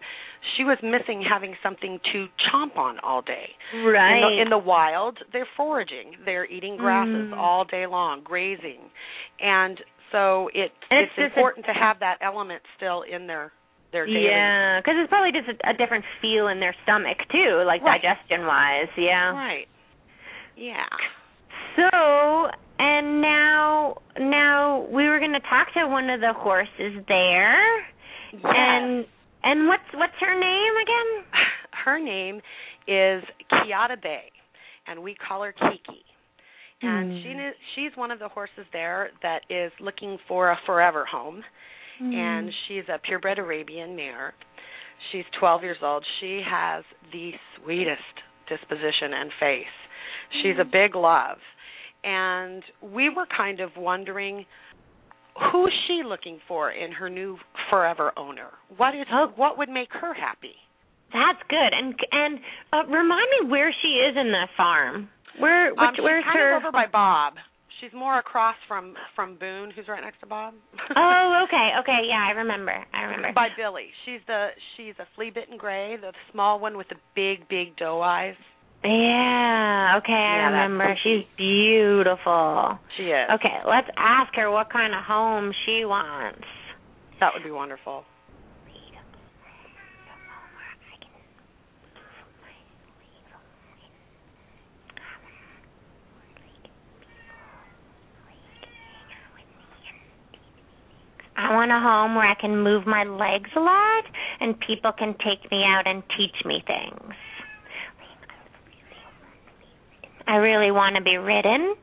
she was missing having something to chomp on all day. Right. In the, in the wild, they're foraging. They're eating grasses Mm. all day long, grazing. And so it And it's, it's just a- important to have that element still in their their daily Yeah, because it's probably just a, a different feel in their stomach too, like Right. digestion wise. Yeah. Right. Yeah. So, and now, now we were going to talk to one of the horses there, Yes. and and what's what's her name again? (sighs) her name is Kiata Bay, and we call her Kiki. And Mm. she she's one of the horses there that is looking for a forever home, Mm. and she's a purebred Arabian mare. She's 12 years old. She has the sweetest disposition and face. She's a big love. And we were kind of wondering who's she looking for in her new forever owner? What is Oh. what would make her happy? That's good. And and uh, remind me where she is in the farm. Where which um, she's where's kind her of over by Bob. She's more across from from Boone, who's right next to Bob. Oh, (laughs) okay. Okay, yeah, I remember. I remember. by Billy. She's the she's a flea bitten gray, the small one with the big big doe eyes. Yeah, okay, I Yeah, that's remember. (laughs) She's beautiful. She is. Okay, let's ask her what kind of home she wants. That would be wonderful. I want a home where I can move my legs a lot and people can take me out and teach me things. I really want to be ridden.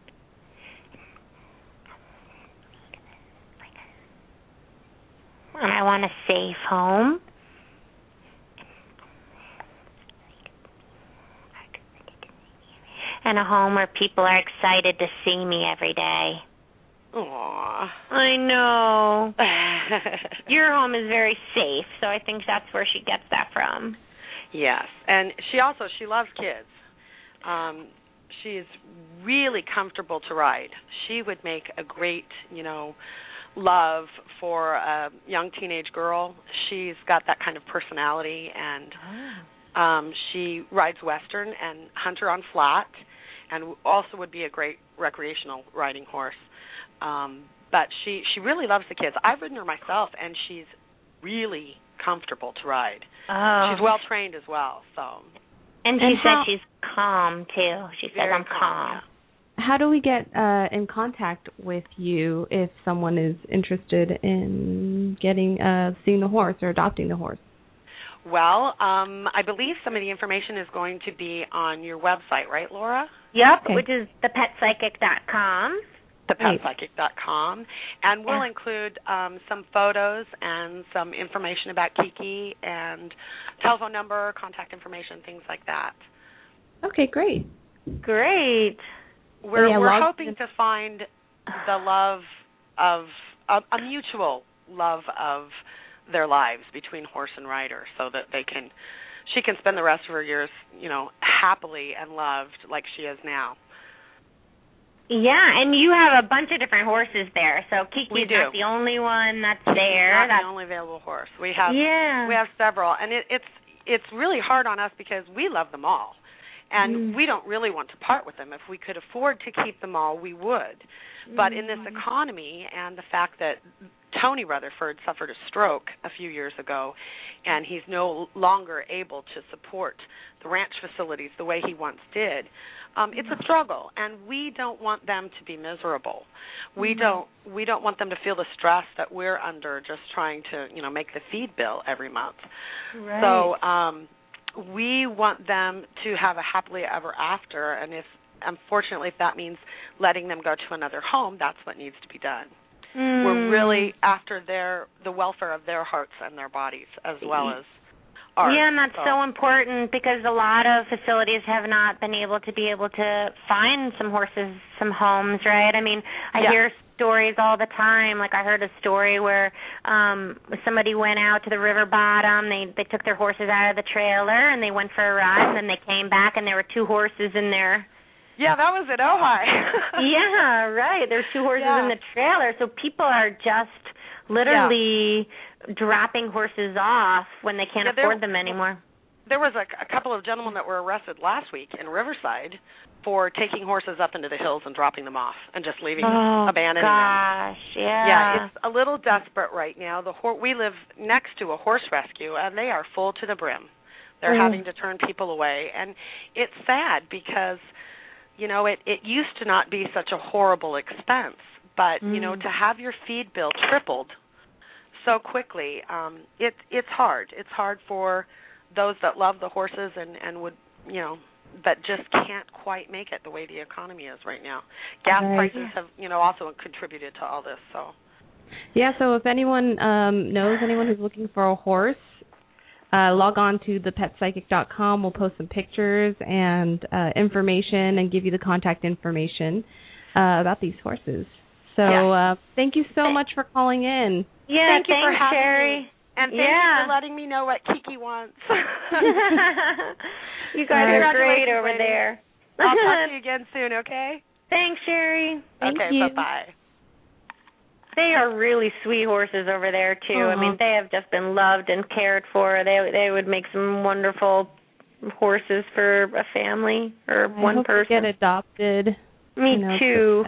And I want a safe home. And a home where people are excited to see me every day. Aww. I know. (laughs) Your home is very safe, so I think that's where she gets that from. yes, and she also she loves kids. Um, she's really comfortable to ride. She would make a great, you know, love for a young teenage girl. She's got that kind of personality, and um, she rides western and hunter on flat, and also would be a great recreational riding horse. Um, but she she really loves the kids. I've ridden her myself, and she's really comfortable to ride. Oh. She's well trained as well, so And she And said how- she's calm too. She said I'm calm. How do we get uh, in contact with you if someone is interested in getting uh, seeing the horse or adopting the horse? Well, um, I believe some of the information is going to be on your website, right, Laura? Yep, Okay. which is thepetpsychic.com. Great. thepetpsychic.com, and we'll Yeah. include um, some photos and some information about Kiki and telephone number, contact information, things like that. Okay, great. Great. We're yeah, we're log- hoping to find the love of a, a mutual love of their lives between horse and rider, so that they can she can spend the rest of her years, you know, happily and loved like she is now. Yeah, and you have a bunch of different horses there. So Kiki's not the only one that's there. Not That's the only available horse. We have yeah. we have several, and it, it's it's really hard on us because we love them all, and Mm. we don't really want to part with them. If we could afford to keep them all, we would. But in Mm. this economy, and the fact that Tony Rutherford suffered a stroke a few years ago, and he's no longer able to support the ranch facilities the way he once did. Um, it's a struggle, and we don't want them to be miserable. We don't we don't want them to feel the stress that we're under just trying to you know make the feed bill every month. right. So um, we want them to have a happily ever after, and if unfortunately if that means letting them go to another home, that's what needs to be done. We're Mm. really after their the welfare of their hearts and their bodies as well as ours. Yeah, and that's so important because a lot of facilities have not been able to be able to find some horses some homes, right? I mean, I Yeah. hear stories all the time. Like I heard a story where um somebody went out to the river bottom, they they took their horses out of the trailer and they went for a ride and then they came back and there were two horses in there. Yeah, that was at Ojai. (laughs) yeah, right. There's two horses Yeah. in the trailer, so people are just literally dropping horses off when they can't Yeah, afford them anymore. There was a, a couple of gentlemen that were arrested last week in Riverside for taking horses up into the hills and dropping them off and just leaving oh, them. gosh, yeah. Yeah, it's a little desperate right now. The hor- we live next to a horse rescue, and they are full to the brim. They're Mm. having to turn people away, and it's sad because you know it it used to not be such a horrible expense, but you know Mm. to have your feed bill tripled so quickly, um, it it's hard. It's hard for those that love the horses and and would you know that just can't quite make it the way the economy is right now. Gas Right. prices have you know also contributed to all this. So Yeah, so if anyone um, knows anyone who's looking for a horse, uh, log on to thepetpsychic.com. We'll post some pictures and uh, information and give you the contact information uh, about these horses. So Yeah. uh, thank you so much for calling in. Yeah, thank you for thanks, having Sherry. me. And thank Yeah. you for letting me know what Kiki wants. (laughs) (laughs) you guys are great over ladies. there. I'll talk to (laughs) you again soon, okay? Thanks, Sherry. Thank okay, bye bye. They are really sweet horses over there too. I mean, they have just been loved and cared for. They they would make some wonderful horses for a family or I one hope person. get adopted. Me you know, too.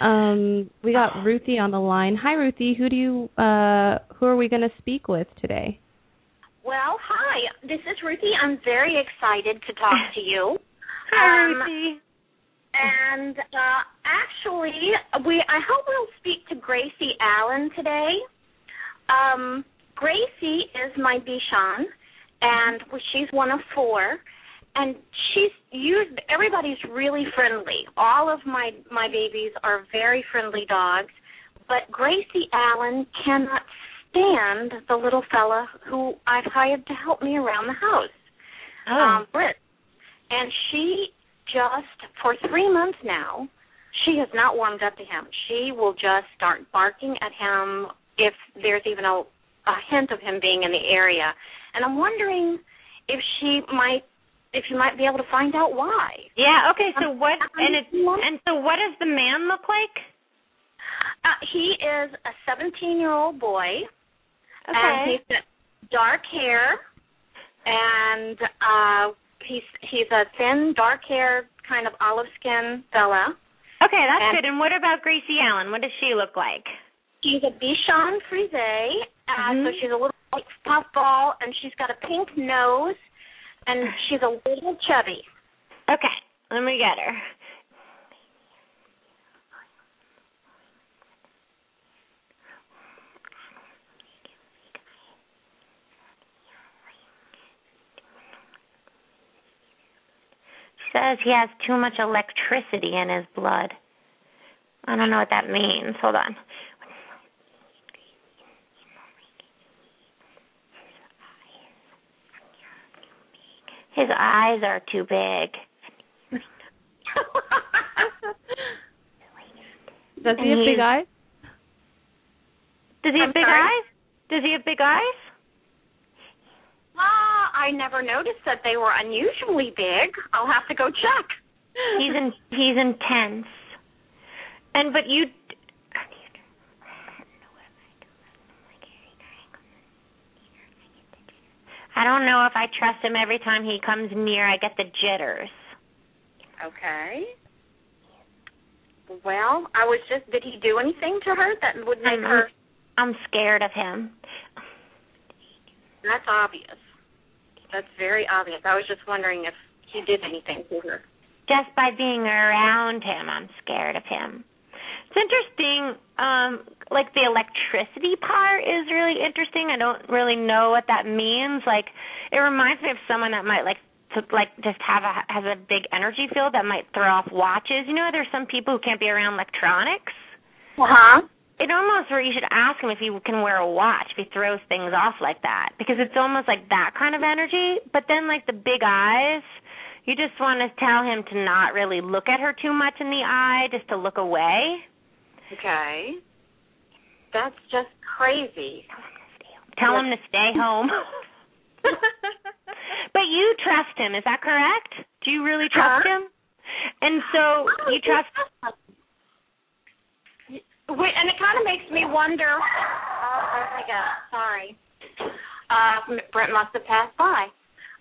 Um, we got (sighs) Ruthie on the line. Hi, Ruthie. Who do you? Uh, who are we going to speak with today? Well, hi. This is Ruthie. I'm very excited to talk (laughs) to you. Hi, Um, Ruthie. And uh, actually, we I hope we'll speak to Gracie Allen today. Um, Gracie is my Bichon, and she's one of four. And she's used. Everybody's really friendly. All of my my babies are very friendly dogs, but Gracie Allen cannot stand the little fella who I've hired to help me around the house Oh. um, Britt. And she just, for three months now, she has not warmed up to him. She will just start barking at him if there's even a, a hint of him being in the area. And I'm wondering if she might, if you might be able to find out why. yeah. Okay. So um, what? um, And it's and so what does the man look like? Uh, he is a 17 year old boy, and Okay. he's got dark hair, and uh, he's he's a thin, dark hair, kind of olive skin fella. Okay, that's and- good. And what about Gracie Allen? What does she look like? She's a Bichon Frise, uh, so Mhm. she's a little like puffball, and she's got a pink nose, and she's a little chubby. Okay, let me get her. Says he has too much electricity in his blood. I don't know what that means. Hold on. His eyes are too big. Does he have big eyes? Does he have I'm big sorry? eyes? Does he have big eyes? I never noticed that they were unusually big. I'll have to go check. He's in he's intense. And but you I don't know if I trust him I don't know what I do. every time he comes near I get the jitters. Okay. Well, I was just. Did he do anything to her that would make I'm, her? I'm scared of him. That's obvious. That's very obvious. I was just wondering if he did anything to her. Just by being around him, I'm scared of him. It's interesting. Um, like the electricity part is really interesting. I don't really know what that means. Like, it reminds me of someone that might like to like just have a has a big energy field that might throw off watches. You know, there's some people who can't be around electronics. Uh huh. It almost where you should ask him if he can wear a watch if he throws things off like that because it's almost like that kind of energy. But then like the big eyes, you just want to tell him to not really look at her too much in the eye, just to look away. Okay. That's just crazy. Tell him to stay home. (laughs) but you trust him, is that correct? Do you really trust Huh? him? And so you trust Wait, and it kind of makes me wonder. Oh, oh my God! Sorry. Uh, Brent must have passed by.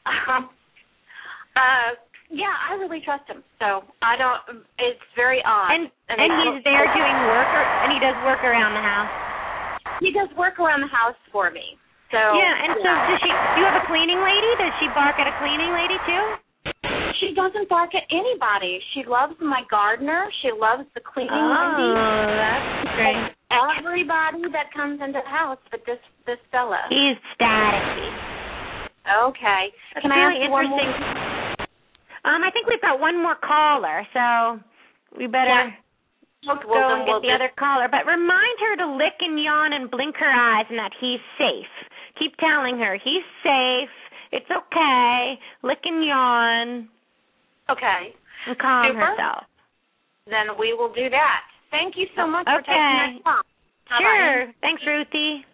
Um, (laughs) uh, yeah, I really trust him. So I don't. It's very odd. and I and he's there doing work or, and he does work around the house. He does work around the house for me. So Yeah, and so does she do you have a cleaning lady? Does she bark at a cleaning lady too? She doesn't bark at anybody. She loves my gardener. She loves the cleaning Oh, that's great. Everybody that comes into the house, but this this fella. He's staticky. Okay. That's Can I really ask one more? Um, I think we've got one more caller, so we better We'll, go we'll, and get we'll the just- other caller. But remind her to lick and yawn and blink her eyes and that he's safe. Keep telling her he's safe. It's okay. Lick and yawn Okay. and calm Super. herself. Then we will do that. Thank you so much for taking my call. Bye-bye. Sure. Thanks, Ruthie.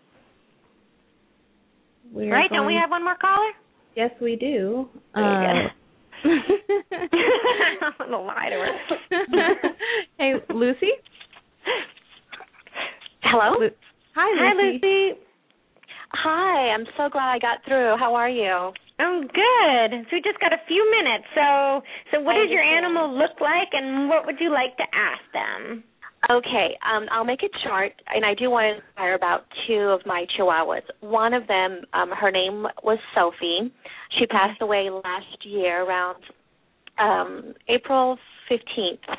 We're right? Don't we have one more caller? Yes, we do. There you Uh, (laughs) (laughs) I'm gonna lie to her. (laughs) hey, Lucy. Hello. Lu- Hi, Hi, Lucy. Lucy. Hi. I'm so glad I got through. How are you? I'm good. So we just got a few minutes. So, so what does your animal look like, and what would you like to ask them? Okay, um, I'll make a chart, and I do want to inquire about two of my chihuahuas. One of them, um, her name was Sophie. She passed away last year around um, April 15th.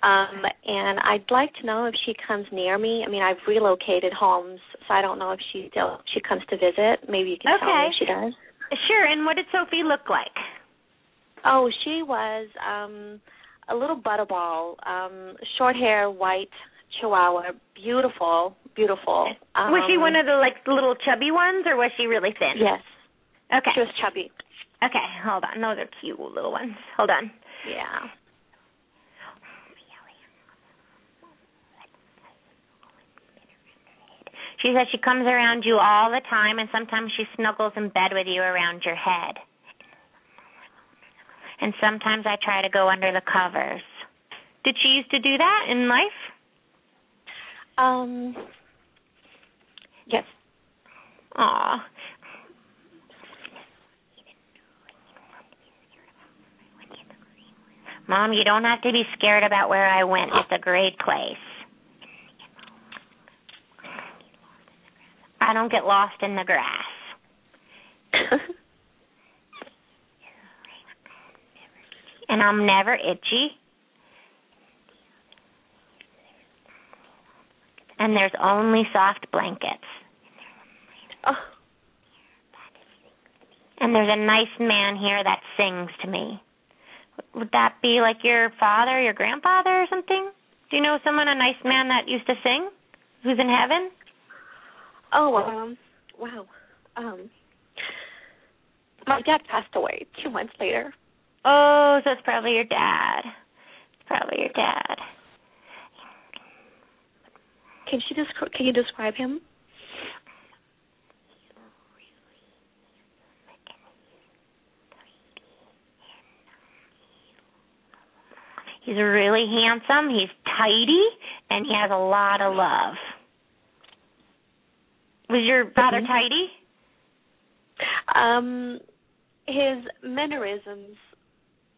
Um, and I'd like to know if she comes near me. I mean, I've relocated homes, so I don't know if she still she comes to visit. Maybe you can tell me Okay. if she does. Sure. And what did Sophie look like? Oh, she was um a little butterball, um, short hair, white chihuahua, beautiful, beautiful. Um, was she one of the like little chubby ones, or was she really thin? Yes, Okay. she was chubby. Okay. Hold on. Those are cute little ones. Hold on. Yeah. She says she comes around you all the time, and sometimes she snuggles in bed with you around your head. And sometimes I try to go under the covers. Did she used to do that in life? Um. Yes. Aw. Mom, you don't have to be scared about where I went. It's a great place. I don't get lost in the grass. And I'm never itchy. And there's only soft blankets. oh, And there's a nice man here that sings to me. Would that be like your father, your grandfather, or something? Do you know someone, a nice man that used to sing, who's in heaven? Oh, um, wow. Um, my dad passed away two months later. Oh, so it's probably your dad. It's probably your dad. Can she descri- Can you describe him? He's really handsome. He's tidy, and he has a lot of love. Was your father Mhm. tidy? Um, his mannerisms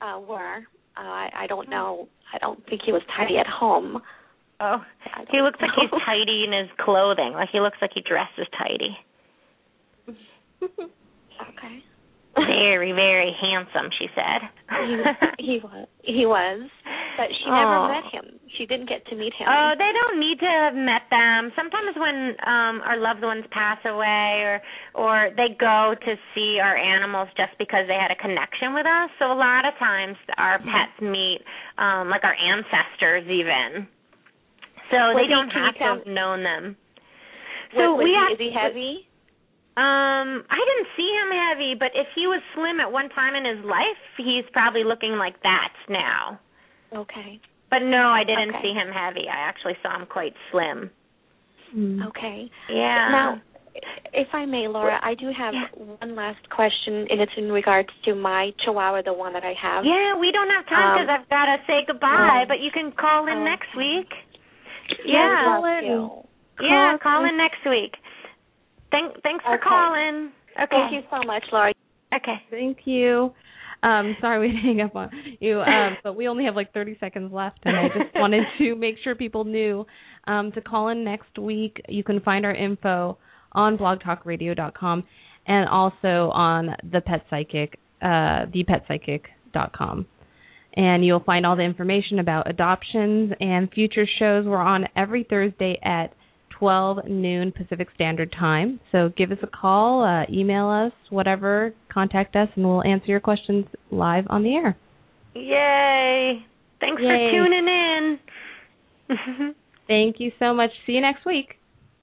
uh, were. Uh, I, I don't know. I don't think he was tidy at home. Oh, he looks like he's (laughs) tidy in his clothing. Like he looks like he dresses tidy. (laughs) Okay. Very, very handsome, she said. he, he was. He was, (laughs) but she never met him. She didn't get to meet him. Oh, they don't need to have met them. Sometimes when um our loved ones pass away or or they go to see our animals just because they had a connection with us. So a lot of times our Mm-hmm. pets meet um like our ancestors even. So Was they don't have to have known them. So was we have is he heavy? um, I didn't see him heavy, but if he was slim at one time in his life, he's probably looking like that now. Okay. But no, I didn't Okay. see him heavy. I actually saw him quite slim. Mm. Okay. Yeah. Now, if I may, Laura, I do have Yeah. one last question, and it's in regards to my Chihuahua, the one that I have. Yeah, we don't have time because Um, I've got to say goodbye. um, but you can call in oh, next week. Yeah. Call in. you. yeah, Call call in next week. Thank, thanks for calling. Okay. Thank you so much, Laura. Okay. Thank you. Um, sorry we (laughs) hang up on you, um, but we only have like 30 seconds left, and I just (laughs) wanted to make sure people knew um, to call in next week. You can find our info on blogtalkradio.com and also on the Pet Psychic, uh, thepetpsychic.com. And you'll find all the information about adoptions and future shows. We're on every Thursday at 12 noon Pacific Standard Time. So give us a call, uh, email us, whatever, contact us, and we'll answer your questions live on the air. Yay! Thanks Yay. for tuning in. (laughs) Thank you so much. See you next week.